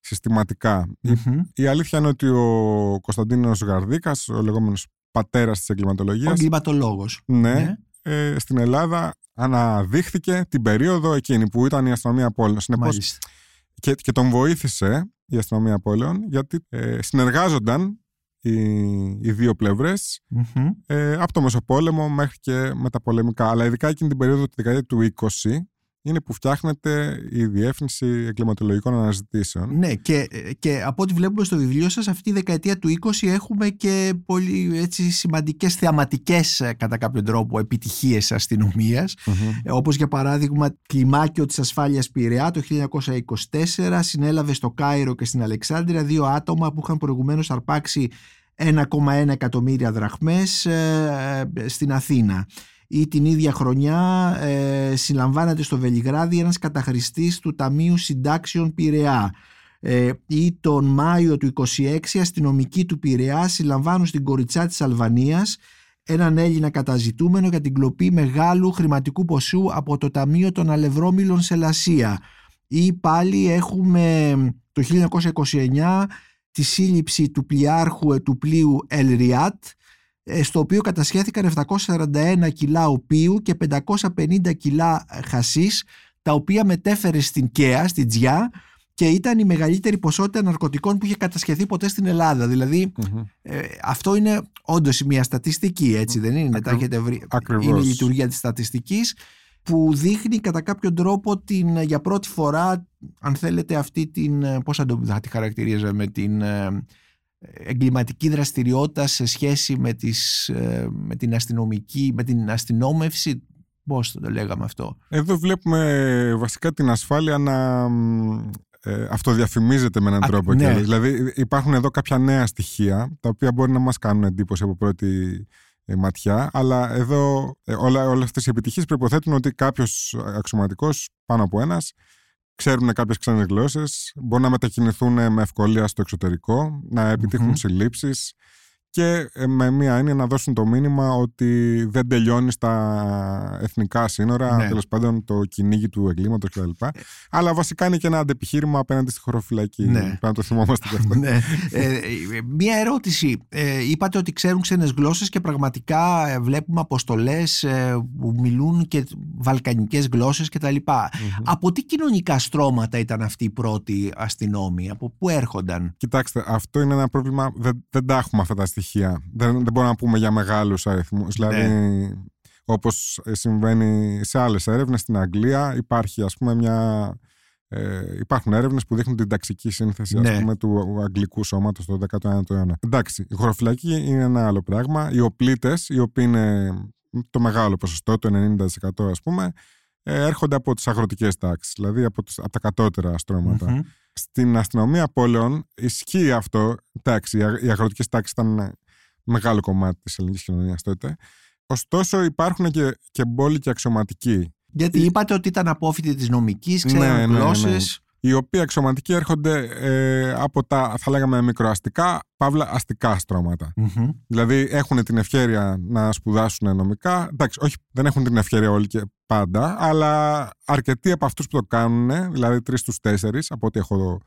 συστηματικά. Η, Μμμ. η αλήθεια είναι ότι ο Κωνσταντίνος Γαρδίκας, ο λεγόμενος πατέρας της Ο εγκληματολογίας, εγκληματολόγος. ναι, Ναι. ε, στην Ελλάδα αναδείχθηκε την περίοδο εκείνη που ήταν η αστυνομία πόλεων. Συνεπώς, Μάλιστα. και, και τον βοήθησε η αστυνομία πόλεων γιατί ε, συνεργάζονταν οι, οι δύο πλευρές Μμμ. ε, από το Μεσοπόλεμο μέχρι και μεταπολεμικά. Αλλά ειδικά εκείνη την περίοδο τη δεκαετία του 20 είναι που φτιάχνεται η Διεύθυνση Εγκληματολογικών Αναζητήσεων. Ναι, και, και από ό,τι βλέπουμε στο βιβλίο σας, αυτή τη δεκαετία του 20 έχουμε και πολύ έτσι, σημαντικές θεαματικές ε, κατά κάποιο τρόπο επιτυχίες αστυνομίας. Μμμ. Ε, όπως για παράδειγμα κλιμάκιο της ασφάλειας Πειραιά το 1924 συνέλαβε στο Κάιρο και στην Αλεξάνδρεια δύο άτομα που είχαν προηγουμένως αρπάξει 1,1 εκατομμύρια δραχμές ε, ε, στην Αθήνα ή την ίδια χρονιά ε, συλλαμβάνεται στο Βελιγράδι ένας καταχρηστής του Ταμείου Συντάξεων Πειραιά ε, ή τον Μάιο του 26 αστυνομικοί του Πειραιά συλλαμβάνουν στην Κοριτσά της Αλβανίας έναν Έλληνα καταζητούμενο για την κλοπή μεγάλου χρηματικού ποσού από το Ταμείο των Αλευρώμιλων σε Λασία. Ή πάλι έχουμε το 1929 τη σύλληψη του πλοιάρχου του πλοίου Ελριάτ στο οποίο κατασχέθηκαν 741 κιλά οπίου και 550 κιλά χασίς τα οποία μετέφερε στην ΚΕΑ, στην Τζιά και ήταν η μεγαλύτερη ποσότητα ναρκωτικών που είχε κατασχεθεί ποτέ στην Ελλάδα. Δηλαδή Μμμ. ε, αυτό είναι όντως μια στατιστική, έτσι δεν είναι; Τα Ακριβ- έχετε βρει. ακριβώς. Είναι η λειτουργία της στατιστικής που δείχνει κατά κάποιο τρόπο την, για πρώτη φορά, αν θέλετε, αυτή την, ε, πώς θα, το, θα τη χαρακτηρίζαμε, την ε, εγκληματική δραστηριότητα σε σχέση με, τις, ε, με την αστυνομική, με την αστυνόμευση, πώς θα το λέγαμε αυτό; Εδώ βλέπουμε βασικά την ασφάλεια να μ, ε, αυτοδιαφημίζεται με έναν Α, τρόπο. ναι. και- Δηλαδή υπάρχουν εδώ κάποια νέα στοιχεία τα οποία μπορεί να μας κάνουν εντύπωση από πρώτη ε, ματιά αλλά εδώ ε, όλα, όλες αυτές οι επιτυχίες προϋποθέτουν ότι κάποιος αξιωματικός πάνω από ένας ξέρουν κάποιες ξένες γλώσσες, μπορούν να μετακινηθούν με ευκολία στο εξωτερικό, να επιτύχουν Μμμ. συλλήψεις και ε, με μία έννοια να δώσουν το μήνυμα ότι δεν τελειώνει στα εθνικά σύνορα, Ναι. τέλος πάντων το κυνήγι του εγκλήματος κτλ. Αλλά βασικά είναι και ένα αντεπιχείρημα απέναντι στη χωροφυλακή. Ναι. Πρέπει να το θυμόμαστε και αυτό. ναι. ε, μία ερώτηση. Ε, είπατε ότι ξέρουν ξένες γλώσσες και πραγματικά ε, βλέπουμε αποστολές ε, που μιλούν και βαλκανικές γλώσσες κτλ. Από τι κοινωνικά στρώματα ήταν αυτοί οι πρώτοι αστυνόμοι, από πού έρχονταν; Κοιτάξτε, αυτό είναι ένα πρόβλημα. Δεν, δεν τα έχουμε αυτά τα στοιχεία. Δεν, δεν μπορούμε να πούμε για μεγάλους αριθμούς. Δηλαδή, όπως συμβαίνει σε άλλες έρευνες στην Αγγλία, υπάρχει ας πούμε μια. Ε, υπάρχουν έρευνες που δείχνουν την ταξική σύνθεση Ναι. ας πούμε, του αγγλικού σώματος στο 19ο αιώνα. Εντάξει, η χωροφυλακή είναι ένα άλλο πράγμα. Οι οπλίτες, οι οποίοι είναι το μεγάλο ποσοστό, το 90% ας πούμε, ε, έρχονται από τις αγροτικές τάξεις, δηλαδή από, τις, από τα κατώτερα στρώματα. Μμμ. Στην αστυνομία πόλεων ισχύει αυτό. Εντάξει, οι αγ- οι αγροτικές τάξεις ήταν μεγάλο κομμάτι της ελληνικής κοινωνίας τότε. Ωστόσο υπάρχουν και, και μπόλικοι αξιωματικοί, Γιατί είπατε ότι ήταν απόφοιτοι της νομικής, ξέραν Ναι, ναι, ναι. γλώσσες. οι οποίοι αξιωματικοί έρχονται ε, από τα, θα λέγαμε, μικροαστικά, παύλα αστικά στρώματα. Μμμ. Δηλαδή έχουν την ευκαιρία να σπουδάσουν νομικά. Εντάξει, όχι, δεν έχουν την ευκαιρία όλοι και πάντα, αλλά αρκετοί από αυτούς που το κάνουν, δηλαδή τρεις στους τέσσερις, από ό,τι έχω,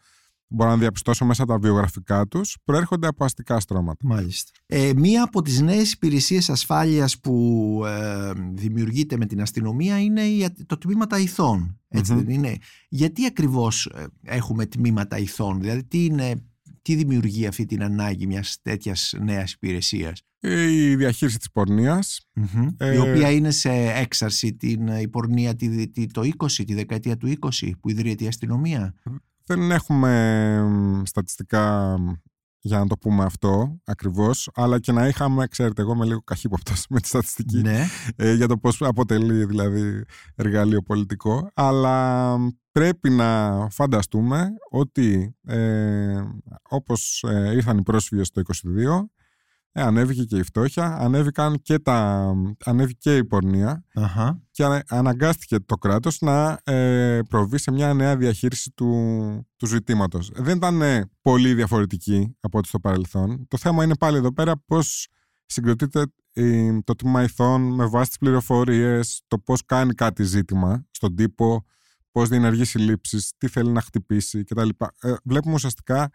μπορώ να διαπιστώσω μέσα από τα βιογραφικά τους, προέρχονται από αστικά στρώματα. Μάλιστα. Ε, μία από τις νέες υπηρεσίες ασφάλειας που ε, δημιουργείται με την αστυνομία είναι η- το τμήματα ηθών. Έτσι Μμμ. δεν είναι; Γιατί ακριβώς ε, έχουμε τμήματα ηθών, δηλαδή τι, είναι, τι δημιουργεί αυτή την ανάγκη μιας τέτοιας νέας υπηρεσίας; Ε, Η διαχείριση της πορνείας, Ε, η οποία είναι σε έξαρση την ε, η πορνεία τη, τη- το 20, τη δεκαετία του 20 που ιδρύεται η αστυνομία. δεν έχουμε μ, στατιστικά μ, για να το πούμε αυτό ακριβώς, αλλά και να είχαμε, ξέρετε, εγώ είμαι λίγο καχύποπτος με τη στατιστική, Ναι. ε, για το πώς αποτελεί δηλαδή εργαλείο πολιτικό αλλά πρέπει να φανταστούμε ότι ε, όπως ε, ήρθαν οι πρόσφυγες το 22 ε, ανέβηκε και η φτώχεια, ανέβηκαν και τα, ανέβηκε και η πορνεία Αχα. και ανα- αναγκάστηκε το κράτος να ε, προβεί σε μια νέα διαχείριση του, του ζητήματος. Δεν ήταν ε, πολύ διαφορετική από ό,τι στο παρελθόν. Το θέμα είναι πάλι εδώ πέρα πώς συγκροτείται ε, το τμήμα ηθών με βάση τις πληροφορίες, το πώς κάνει κάτι ζήτημα στον τύπο, πώς διενεργεί συλλήψεις, τι θέλει να χτυπήσει κτλ. Ε, βλέπουμε ουσιαστικά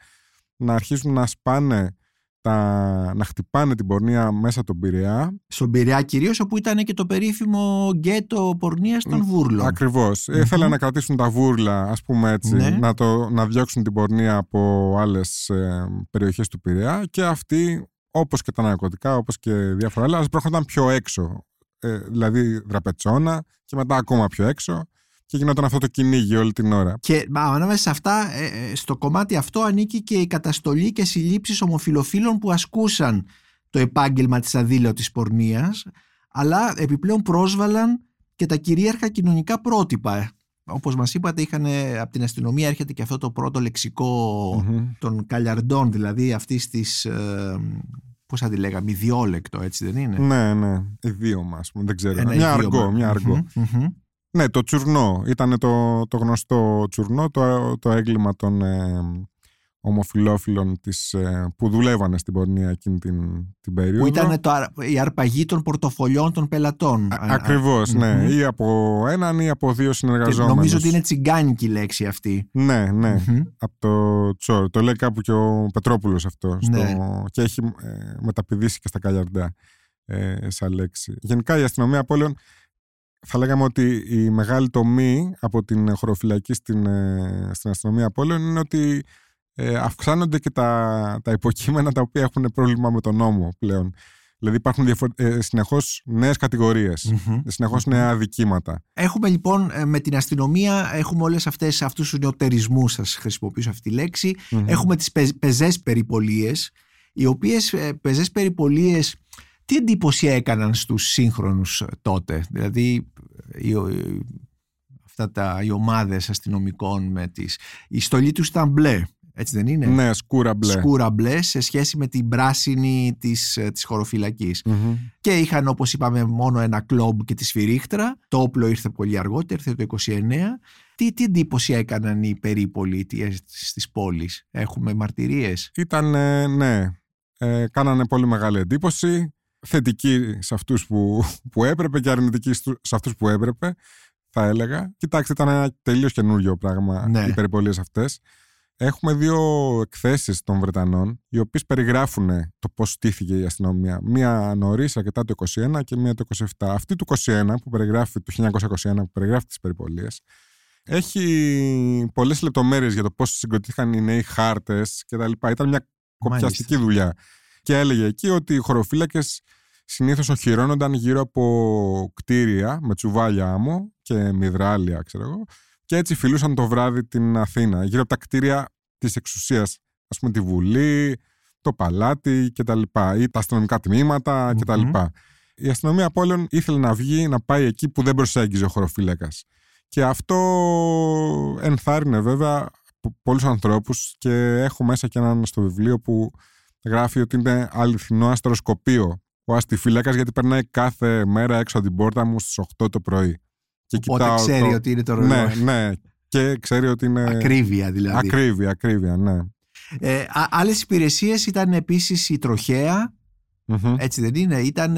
να αρχίζουν να σπάνε τα, να χτυπάνε την πορνεία μέσα από τον Πειραιά Στον Πειραιά κυρίως όπου ήταν και το περίφημο γκέτο πορνείας των Βούρλων. Ακριβώς. Μμμ. Ήθελαν να κρατήσουν τα βούρλα, ας πούμε έτσι, Ναι. να, το, να διώξουν την πορνεία από άλλες ε, περιοχές του Πειραιά και αυτοί, όπως και τα ναρκωτικά, όπως και διάφορα άλλα, ας προέρχονταν πιο έξω. Ε, δηλαδή δραπετσόνα και μετά ακόμα πιο έξω και γινόταν αυτό το κυνήγι όλη την ώρα. Και μα, ανάμεσα σε αυτά, ε, ε, στο κομμάτι αυτό ανήκει και η καταστολή και συλλήψεις ομοφιλοφίλων που ασκούσαν το επάγγελμα της αδήλωτης πορνείας, αλλά επιπλέον πρόσβαλαν και τα κυρίαρχα κοινωνικά πρότυπα. Όπως μας είπατε, είχαν, ε, από την αστυνομία έρχεται και αυτό το πρώτο λεξικό Μμμ. των καλιαρντών, δηλαδή αυτής της, ε, πώς θα τη λέγαμε, ιδιόλεκτο, έτσι δεν είναι; Ναι, ναι. Ιδίωμα, ας πούμε, δεν ξέρω. Ένα μια ιδίωμα. αργό, μια αργό. Μμμ, μμμ. Ναι, το τσουρνό. Ήταν το, το γνωστό τσουρνό, το, το έγκλημα των ε, ομοφιλόφιλων της, ε, που δουλεύανε στην πορνεία εκείνη την, την περίοδο. Που ήταν το, αρ- η αρπαγή των πορτοφολιών των πελατών. Α- Α- Ακριβώς, ναι. μμμ. Ή από έναν ή από δύο Και συνεργαζόμενους. νομίζω ότι είναι τσιγκάνικη η λέξη αυτή. Ναι, ναι. Μμμ. Από το τσόρ. Το λέει κάπου και ο Πετρόπουλος αυτό. Στο... Ναι. Και έχει ε, μεταπηδήσει και στα Καλιαρντά ε, σαν λέξη. Γενικά η αστυνομία πόλεων θα λέγαμε ότι η μεγάλη τομή από την χωροφυλακή στην, ε, στην αστυνομία πόλεων είναι ότι ε, αυξάνονται και τα, τα υποκείμενα τα οποία έχουν πρόβλημα με τον νόμο πλέον. Δηλαδή υπάρχουν διαφορε... ε, συνεχώς νέες κατηγορίες, Μμμ. συνεχώς νέα αδικήματα. Έχουμε λοιπόν ε, με την αστυνομία, έχουμε όλες αυτές αυτούς τους νεοτερισμούς, θα σας χρησιμοποιήσω αυτή τη λέξη. Μμμ. Έχουμε τις πε, πεζές περιπολίες, οι οποίες ε, πεζές περιπολίες τι εντύπωση έκαναν στους σύγχρονους ε, τότε; Δηλαδή ε, οι, οι- αυτά τα, οι ομάδες αστυνομικών με τις... Η στολή τους ήταν μπλε, έτσι δεν είναι; Ναι, σκούρα μπλε. Σκούρα μπλε σε σχέση με την πράσινη της, ε, της χωροφυλακής. Μμμ. Και είχαν όπως είπαμε μόνο ένα κλόμπ και τη σφυρίχτρα. Το όπλο ήρθε πολύ αργότερα, ήρθε το 29. Τι, τι εντύπωση έκαναν οι περίπολοι τι- στις πόλεις; Έχουμε μαρτυρίες; Ήταν, ε, ναι. Ε, κάνανε πολύ μεγάλη εντύπωση. Θετική σε αυτούς που, που έπρεπε και αρνητική σε αυτούς που έπρεπε, θα έλεγα. Κοιτάξτε, ήταν ένα τελείως καινούργιο πράγμα Ναι. οι περιπολίες αυτές. Έχουμε δύο εκθέσεις των Βρετανών, οι οποίες περιγράφουν το πώς στήθηκε η αστυνομία. Μία νωρίς, αρκετά το 21 και μία το 27. Αυτή του 21, που περιγράφει, το 1921, που περιγράφει τις περιπολίες, έχει πολλές λεπτομέρειες για το πώς συγκροτήθηκαν οι νέοι χάρτες και τα λοιπά. Ήταν μια κοπιαστική δουλειά. Και έλεγε εκεί ότι οι χωροφύλακες συνήθως οχυρώνονταν γύρω από κτίρια με τσουβάλια άμμο και μυδράλια, ξέρω εγώ, και έτσι φιλούσαν το βράδυ την Αθήνα, γύρω από τα κτίρια της εξουσίας, ας πούμε τη Βουλή, το Παλάτι και τα λοιπά, ή τα αστυνομικά τμήματα και τα Μμμ. λοιπά. Η αστυνομία Απόλλων ήθελε να βγει, να πάει εκεί που δεν προσέγγιζε ο χωροφύλακας. Και αυτό ενθάρρυνε βέβαια πο- πολλούς ανθρώπους και έχω μέσα και έναν στο βιβλίο που γράφει ότι είναι αληθινό αστροσκοπείο ο αστιφύλακας γιατί περνάει κάθε μέρα έξω από την πόρτα μου στις 8 το πρωί. Και Οπότε ξέρει το- ότι είναι το Ναι, ρολόι. ναι. Και ξέρει ότι είναι... Ακρίβεια δηλαδή. Ακρίβεια, ακρίβεια, ναι. Ε, α- άλλες υπηρεσίες ήταν επίσης η τροχέα, Μμμ. έτσι δεν είναι; Ήταν,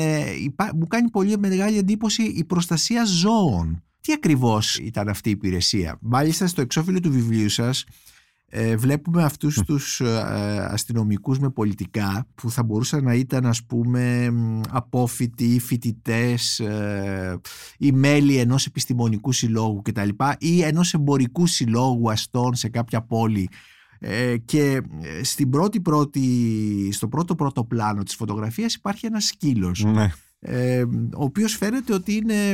μου κάνει πολύ μεγάλη εντύπωση η προστασία ζώων. Τι ακριβώς ήταν αυτή η υπηρεσία; Μάλιστα στο εξώφυλλο του βιβλίου σας ε, βλέπουμε αυτούς τους ε, αστυνομικούς με πολιτικά που θα μπορούσαν να ήταν ας πούμε μ, απόφοιτοι, φοιτητές ε, ή μέλη ενός επιστημονικού συλλόγου κτλ. ή ενός εμπορικού συλλόγου αστών σε κάποια πόλη ε, και ε, στην πρώτη πρώτη, στο πρώτο πρώτο πλάνο της φωτογραφίας υπάρχει ένας σκύλος Ναι. Ε, ο οποίος φαίνεται ότι είναι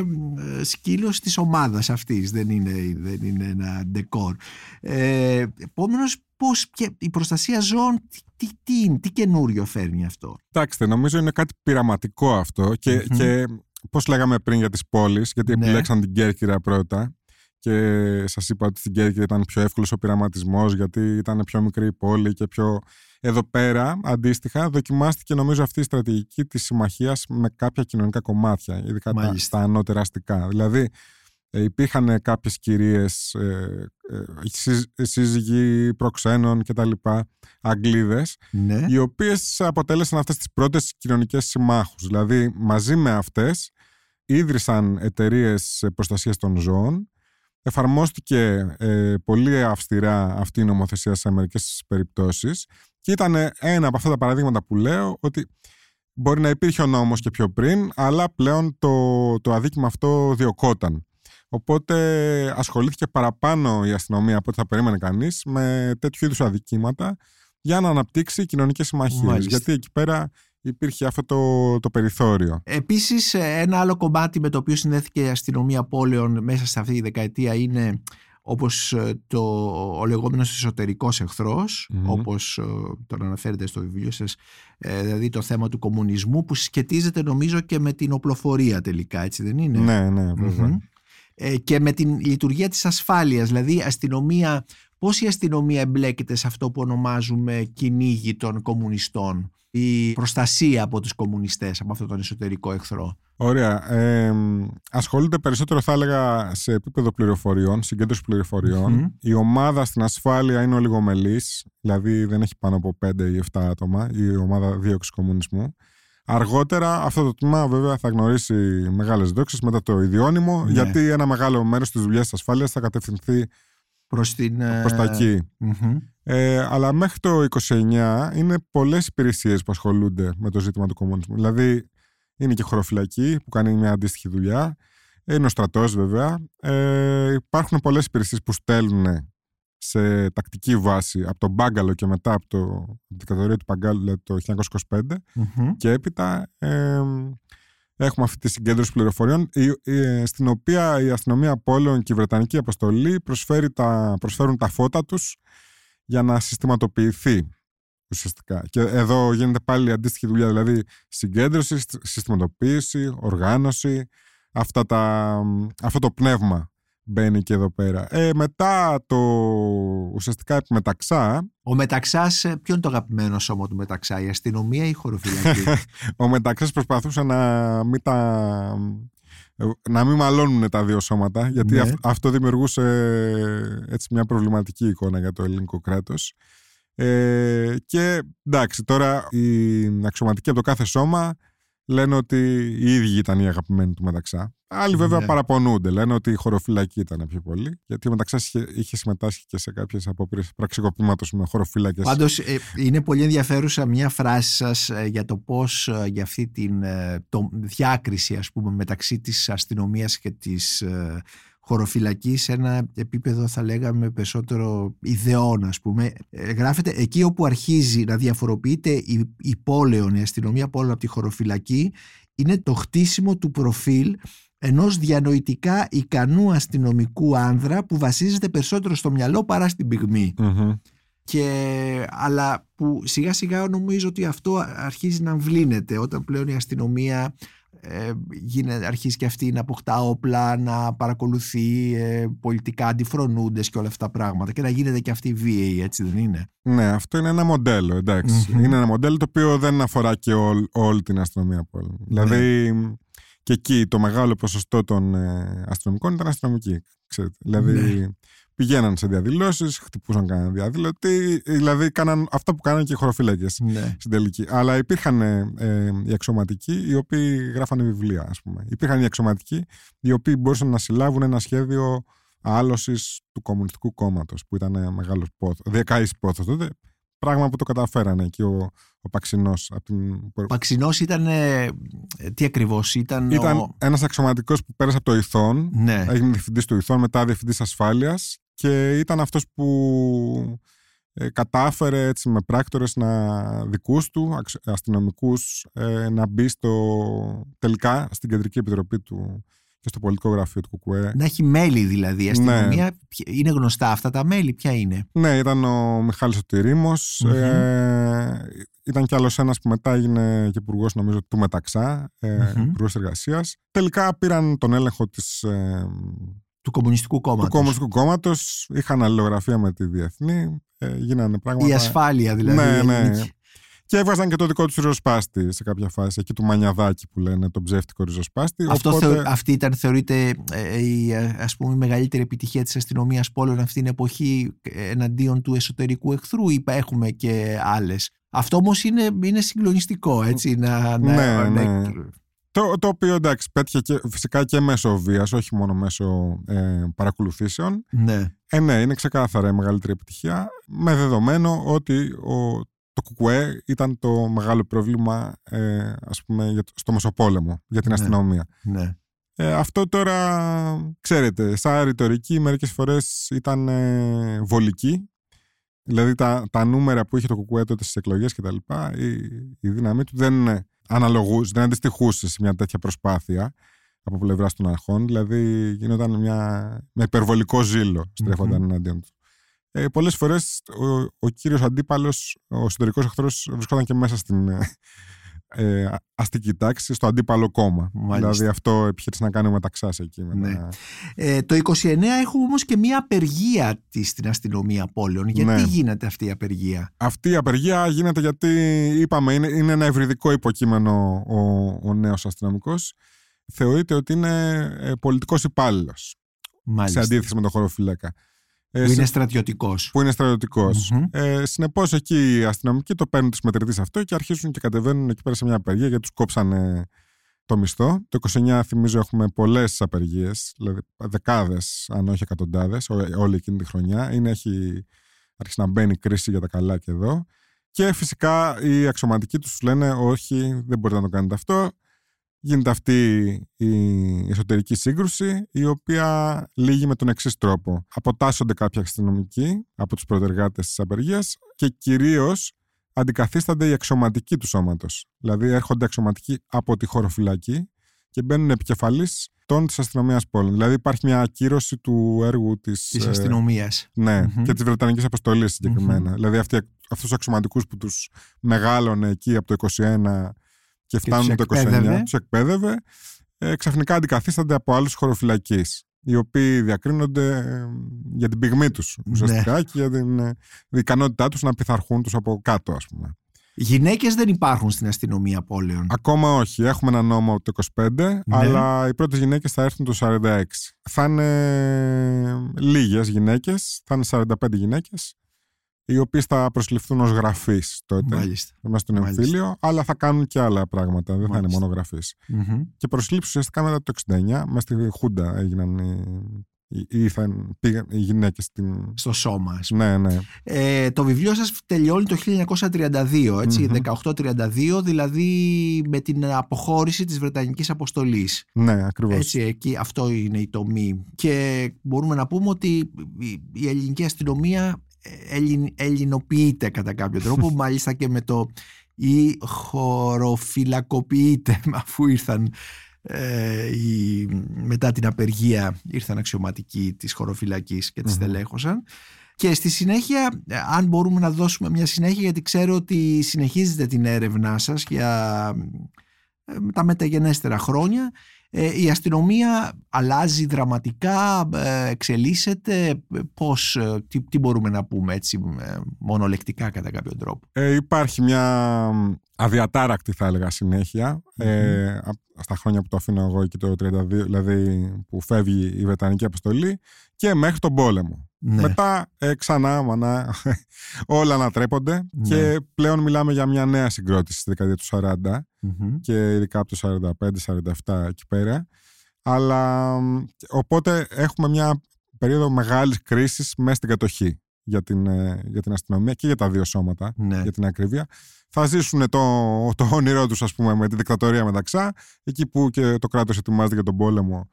ε, σκύλος της ομάδας αυτής δεν είναι, δεν είναι ένα ντεκόρ ε, επόμενος πώς και η προστασία ζώων τι, τι, τι, είναι, τι καινούριο φέρνει αυτό; Κοιτάξτε, νομίζω είναι κάτι πειραματικό αυτό και, Μμμ. και πώς λέγαμε πριν για τις πόλεις, γιατί Ναι. επιλέξαν την Κέρκυρα πρώτα και σας είπα ότι στην Κέρκυρα ήταν πιο εύκολος ο πειραματισμός γιατί ήταν πιο μικρή η πόλη και πιο... Εδώ πέρα, αντίστοιχα, δοκιμάστηκε νομίζω αυτή η στρατηγική της συμμαχίας με κάποια κοινωνικά κομμάτια, ειδικά τα, Μάλιστα. τα ανώτερα αστικά. Δηλαδή, ε, υπήρχαν κάποιες κυρίες, ε, ε, σύζ- σύζυγοι προξένων και τα λοιπά, Αγγλίδες, ναι. οι οποίες αποτέλεσαν αυτές τις πρώτες κοινωνικές συμμάχους. Δηλαδή, μαζί με αυτές ίδρυσαν εταιρείες προστασίας των ζώων, εφαρμόστηκε ε, πολύ αυστηρά αυτή η νομοθεσία σε μερικές περιπτώσεις και ήταν ένα από αυτά τα παραδείγματα που λέω ότι μπορεί να υπήρχε ο νόμος και πιο πριν, αλλά πλέον το, το αδίκημα αυτό διωκόταν. Οπότε ασχολήθηκε παραπάνω η αστυνομία από ό,τι θα περίμενε κανείς με τέτοιου είδους αδικήματα για να αναπτύξει κοινωνικές συμμαχίες. Μάλιστα. Γιατί εκεί πέρα υπήρχε αυτό το, το περιθώριο. Επίσης ε, ένα άλλο κομμάτι με το οποίο συνδέθηκε η αστυνομία πόλεων μέσα σε αυτή τη δεκαετία είναι όπως ε, το, ο λεγόμενος εσωτερικός εχθρός, Μμμ. όπως ε, τον αναφέρετε στο βιβλίο σας, ε, δηλαδή το θέμα του κομμουνισμού που σχετίζεται νομίζω και με την οπλοφορία τελικά, έτσι δεν είναι; Ναι, ναι, βέβαια. Μμμ. Ε, και με την λειτουργία της ασφάλειας, δηλαδή η αστυνομία, πώς η αστυνομία εμπλέκεται σε αυτό που ονομάζουμε κυνήγι των κομμουνιστών, η προστασία από τους κομμουνιστές, από αυτόν τον εσωτερικό εχθρό; Ωραία. Ε, ασχολούνται περισσότερο, θα έλεγα, σε επίπεδο πληροφοριών, συγκέντρωση πληροφοριών. Μμμ. Η ομάδα στην ασφάλεια είναι ολιγομελής, δηλαδή δεν έχει πάνω από 5 ή 7 άτομα, η ομάδα δίωξης κομμουνισμού. Αργότερα αυτό το τμήμα βέβαια θα γνωρίσει μεγάλες δόξες μετά το ιδιώνυμο, Ναι. γιατί ένα μεγάλο μέρος της δουλειάς της ασφάλειας θα κατευθυνθεί Προς, την, ε, προς τα εκεί. μμμ. Ε, αλλά μέχρι το 29 είναι πολλές υπηρεσίες που ασχολούνται με το ζήτημα του κομμουνισμού. Δηλαδή είναι και η χωροφυλακή που κάνει μια αντίστοιχη δουλειά. Είναι ο στρατός βέβαια. Ε, υπάρχουν πολλές υπηρεσίες που στέλνουν σε τακτική βάση από τον Μπάγκαλο και μετά από, το, από την δικτατορία του Παγκάλου δηλαδή το 1925 Μμμ. και έπειτα ε, έχουμε αυτή τη συγκέντρωση πληροφοριών η- η- στην οποία η αστυνομία πόλεων και η Βρετανική αποστολή προσφέρει τα, προσφέρουν τα φώτα τους για να συστηματοποιηθεί ουσιαστικά. Και εδώ γίνεται πάλι η αντίστοιχη δουλειά, δηλαδή συγκέντρωση, συ- συστηματοποίηση, οργάνωση, αυτά τα, αυτό το πνεύμα μπαίνει και εδώ πέρα. Ε, μετά το ουσιαστικά επιμεταξά, Ο Μεταξάς, ε, ποιο είναι το αγαπημένο σώμα του Μεταξά, η αστυνομία ή η χωροφυλακή; ο Μεταξάς προσπαθούσε να μην τα... να μην μαλώνουν τα δύο σώματα γιατί Ναι. αυ- αυτό δημιουργούσε έτσι μια προβληματική εικόνα για το ελληνικό κράτος Ε, και εντάξει, τώρα οι αξιωματικοί από το κάθε σώμα λένε ότι οι ίδιοι ήταν οι αγαπημένοι του Μεταξά. Άλλοι βέβαια Ναι. παραπονούνται. Λένε ότι η χωροφυλακή ήταν πιο πολύ. Γιατί ο Μεταξάς είχε, είχε συμμετάσχει και σε κάποιες απόπειρες πραξικοπήματος με χωροφύλακε. Πάντως, είναι πολύ ενδιαφέρουσα μια φράση σας για το πώς για αυτή την ε, το, διάκριση, ας πούμε, μεταξύ της αστυνομίας και της ε, χωροφυλακή σε ένα επίπεδο, θα λέγαμε, περισσότερο ιδεών, ας πούμε. Ε, γράφεται εκεί όπου αρχίζει να διαφοροποιείται η, η πόλεων, η αστυνομία πόλεων από τη χωροφυλακή, είναι το χτίσιμο του προφίλ ενός διανοητικά ικανού αστυνομικού άνδρα που βασίζεται περισσότερο στο μυαλό παρά στην πυγμή. Μμμ. Και, αλλά που σιγά σιγά νομίζω ότι αυτό αρχίζει να αμβλύνεται όταν πλέον η αστυνομία ε, γίνεται, αρχίζει και αυτή να αποκτά όπλα, να παρακολουθεί ε, πολιτικά αντιφρονούντες και όλα αυτά τα πράγματα και να γίνεται και αυτή βίαιη, έτσι δεν είναι; Ναι, αυτό είναι ένα μοντέλο, εντάξει. Μμμ. Είναι ένα μοντέλο το οποίο δεν αφορά και όλ- όλη την αστυνομία πόλη. Δηλαδή, και εκεί το μεγάλο ποσοστό των ε, αστυνομικών ήταν αστυνομικοί. Ξέρετε. Δηλαδή, Ναι. πηγαίναν σε διαδηλώσεις, χτυπούσαν κανέναν διαδηλωτή, δηλαδή κάναν αυτά που κάνανε και οι χωροφύλακες Ναι. στην τελική. Αλλά υπήρχαν ε, ε, οι αξιωματικοί οι οποίοι γράφανε βιβλία, ας πούμε. Υπήρχαν οι αξιωματικοί οι οποίοι μπορούσαν να συλλάβουν ένα σχέδιο άλωσης του Κομμουνιστικού Κόμματος, που ήταν μεγάλος πόθος, δεκαή πόθος τότε. Πράγμα που το καταφέρανε και ο, ο Παξινός. Ο Παξινός ήταν, ε, τι ακριβώς ήταν, Ήταν ο... ένας αξιωματικός που πέρασε από το Ιθόν. Ναι. Έγινε διευθυντής του Ιθόν, μετά διευθυντής ασφάλειας και ήταν αυτός που ε, κατάφερε έτσι, με πράκτορες να δικούς του αξ- αστυνομικούς ε, να μπει στο, τελικά στην κεντρική επιτροπή του και στο πολιτικό γραφείο του Κουκουέ. Να έχει μέλη δηλαδή. Η Ναι. αστυνομία ποια- είναι γνωστά αυτά τα μέλη. Ποια είναι; Ναι, ήταν ο Μιχάλης Σωτηρήμος, Μμμ. ε, ήταν κι άλλος ένας που μετά έγινε και υπουργός νομίζω του Μεταξά, ε, Μμμ. υπουργός εργασίας. Τελικά πήραν τον έλεγχο της, ε, Του Κομμουνιστικού του Κόμματος. Κομμουνιστικού Κόμματος, είχαν αλληλογραφία με τη Διεθνή, ε, γίνανε πράγματα. Η ασφάλεια δηλαδή. Ναι, η ναι. Ελληνική. Και έβγαζαν και το δικό τους ριζοσπάστη σε κάποια φάση, εκεί του Μανιαδάκη που λένε, τον ψεύτικο ριζοσπάστη. Αυτό Οπότε- θεω- αυτή ήταν, θεωρείται, ε, η, ε, ας πούμε, η μεγαλύτερη επιτυχία της αστυνομίας πόλεων αυτή την εποχή ε, εναντίον του εσωτερικού εχθρού ή έχουμε και άλλες. Αυτό όμως είναι, είναι συγκλονιστικό, έτσι, να... να, Ναι, να- ναι. Το, το οποίο εντάξει, πέτυχε και, φυσικά και μέσω βίας, όχι μόνο μέσω ε, παρακολουθήσεων. ναι. Ε, ναι, είναι ξεκάθαρα η μεγαλύτερη επιτυχία, με δεδομένο ότι ο, το ΚΚΕ ήταν το μεγάλο πρόβλημα ε, ας πούμε, για το- στο Μεσοπόλεμο, για την Ναι. αστυνομία. ναι. Ε, αυτό τώρα, ξέρετε, σαν ρητορική μερικές φορές ήταν ε, βολική. Δηλαδή τα, τα νούμερα που είχε το ΚΚΕ τότε στις εκλογές και τα λοιπά, η, η δύναμή του δεν ε, αναλογούσε, δεν αντιστοιχούσε σε μια τέτοια προσπάθεια από πλευράς των αρχών. Δηλαδή γινόταν μια, με υπερβολικό ζήλο στρέφονταν εναντίον τους. Ε, πολλές φορές ο, ο κύριος αντίπαλος, ο εσωτερικός εχθρός βρισκόταν και μέσα στην ε, ε, αστική τάξη, στο αντίπαλο κόμμα. Μάλιστα. Δηλαδή αυτό επιχείρησε να κάνει ο Μεταξάς εκεί. Με Ναι. τα... Ε, το 29 έχουμε όμως και μια απεργία της στην αστυνομία πόλεων. Γιατί Ναι. γίνεται αυτή η απεργία; Αυτή η απεργία γίνεται γιατί, είπαμε, είναι, είναι ένα ευρυδικό υποκείμενο ο, ο νέος αστυνομικός. Θεωρείται ότι είναι ε, πολιτικός υπάλληλος Μάλιστα. σε αντίθεση με τον χωροφύλακα. Ε, που σε- είναι στρατιωτικός. που είναι στρατιωτικός. Μμμ. Ε, Συνεπώς, εκεί οι αστυνομικοί το παίρνουν τη μετρητή αυτό και αρχίζουν και κατεβαίνουν εκεί πέρα σε μια απεργία γιατί τους κόψανε το μισθό. Το 29 θυμίζω έχουμε πολλές απεργίες, δηλαδή δεκάδες, αν όχι εκατοντάδες, όλη εκείνη τη χρονιά. Είναι, έχει αρχίσει να μπαίνει κρίση για τα καλά και εδώ. Και φυσικά οι αξιωματικοί τους λένε: Όχι, δεν μπορείτε να το κάνετε αυτό. Γίνεται αυτή η εσωτερική σύγκρουση, η οποία λύγει με τον εξής τρόπο. Αποτάσσονται κάποιοι αστυνομικοί από τους προτεργάτε της απεργίας και κυρίως αντικαθίστανται οι αξιωματικοί του σώματος. Δηλαδή έρχονται αξιωματικοί από τη χωροφυλακή και μπαίνουν επικεφαλής των της αστυνομίας πόλεων. Δηλαδή υπάρχει μια ακύρωση του έργου της. Της αστυνομίας. Ναι, Μμμ. και της Βρετανικής αποστολής συγκεκριμένα. Μμμ. Δηλαδή αυτοί, αυτούς τους αξιωματικούς που τους μεγάλωνε εκεί από το 21 και φτάνουν τους το 29, εκπαίδευε. τους εκπαίδευε, ε, ξαφνικά αντικαθίστανται από άλλους χωροφυλακείς οι οποίοι διακρίνονται ε, για την πυγμή τους ουσιαστικά Ναι. και για την ε, ικανότητά τους να πειθαρχούν τους από κάτω ας πούμε. Γυναίκες δεν υπάρχουν στην αστυνομία πόλεων. Ακόμα όχι. Έχουμε ένα νόμο από το 25, αλλά οι πρώτες γυναίκες θα έρθουν το 46. Θα είναι λίγες γυναίκες, θα είναι 45 γυναίκες. Οι οποίε θα προσληφθούν ως γραφείς τότε. Μάλιστα. Μέσα στον Μάλιστα. εμφύλιο, αλλά θα κάνουν και άλλα πράγματα. Δεν θα είναι Μάλιστα. μόνο γραφείς. Μμμ. Και προσλήψεις ουσιαστικά μετά το 69, μέσα στη Χούντα έγιναν οι, οι, ήρθαν, πήγαν οι γυναίκες στην. Στο σώμα, ας πούμε. Ναι, ναι. Ε, το βιβλίο σας τελειώνει το 1932, έτσι, Μμμ. 1832, δηλαδή με την αποχώρηση της Βρετανικής Αποστολής. Ναι, ακριβώς. Έτσι, εκεί, αυτό είναι η τομή. Και μπορούμε να πούμε ότι η, η ελληνική αστυνομία ε, ελλην, ελληνοποιείται κατά κάποιο τρόπο, μάλιστα και με το ή χωροφυλακοποιείται αφού ήρθαν ε, οι, μετά την απεργία ήρθαν αξιωματικοί της χωροφυλακής και τις Μμμ. τελέχωσαν. Και στη συνέχεια, ε, αν μπορούμε να δώσουμε μια συνέχεια, γιατί ξέρω ότι συνεχίζετε την έρευνά σας για ε, τα μεταγενέστερα χρόνια, ε, η αστυνομία αλλάζει δραματικά, ε, εξελίσσεται, ε, πώς, ε, τι, τι μπορούμε να πούμε έτσι, ε, μονολεκτικά κατά κάποιο τρόπο; Ε, υπάρχει μια αδιατάρακτη θα έλεγα συνέχεια ε, α- στα χρόνια που το αφήνω εγώ εκεί το 32 δηλαδή που φεύγει η Βρετανική αποστολή και μέχρι τον πόλεμο. Ναι. Μετά ε, ξανά μανά, όλα ανατρέπονται Ναι. και πλέον μιλάμε για μια νέα συγκρότηση στη δεκαετία του 40 Μμμ. και ειδικά από το 45-47 εκεί πέρα. Αλλά μ, οπότε έχουμε μια περίοδο μεγάλης κρίσης μέσα στην κατοχή για την, ε, για την αστυνομία και για τα δύο σώματα, Ναι. για την ακρίβεια. Θα ζήσουν το, το όνειρό τους ας πούμε με τη δικτατορία μεταξά, εκεί που και το κράτος ετοιμάζεται για τον πόλεμο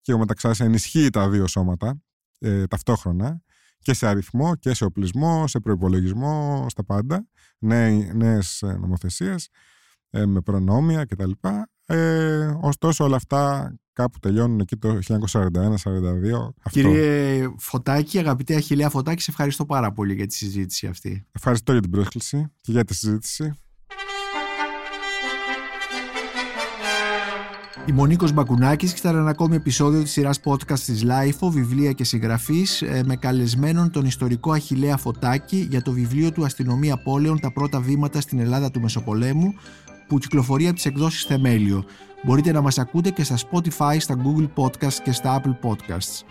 και ο μεταξάς ενισχύει τα δύο σώματα ε, ταυτόχρονα και σε αριθμό και σε οπλισμό, σε προϋπολογισμό, στα πάντα, νέε, νέες ε, νομοθεσίες ε, με προνόμια κτλ. Ε, ωστόσο όλα αυτά κάπου τελειώνουν εκεί το 1941-42. Αυτό. Κύριε Φωτάκη, αγαπητέ Αχιλέα Φωτάκη, σε ευχαριστώ πάρα πολύ για τη συζήτηση αυτή. Ευχαριστώ για την πρόσκληση και για τη συζήτηση. Η Μονίκος Μπακουνάκης ήταν ένα ακόμη επεισόδιο της σειράς podcast της LIFO, βιβλία και συγγραφής, ε, με καλεσμένον τον ιστορικό Αχιλέα Φωτάκη για το βιβλίο του Αστυνομία Πόλεων «Τα πρώτα βήματα στην Ελλάδα του Μεσοπολέμου», που κυκλοφορεί από τις εκδόσεις Θεμέλιο. Μπορείτε να μας ακούτε και στα Spotify, στα Google Podcasts και στα Apple Podcasts.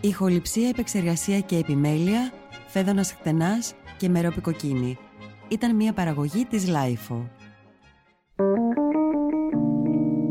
Ηχοληψία, επεξεργασία και επιμέλεια, Φαίδωνας Χτενάς και Μερόπη Κοκκίνη. Ήταν μια παραγωγή της LiFO.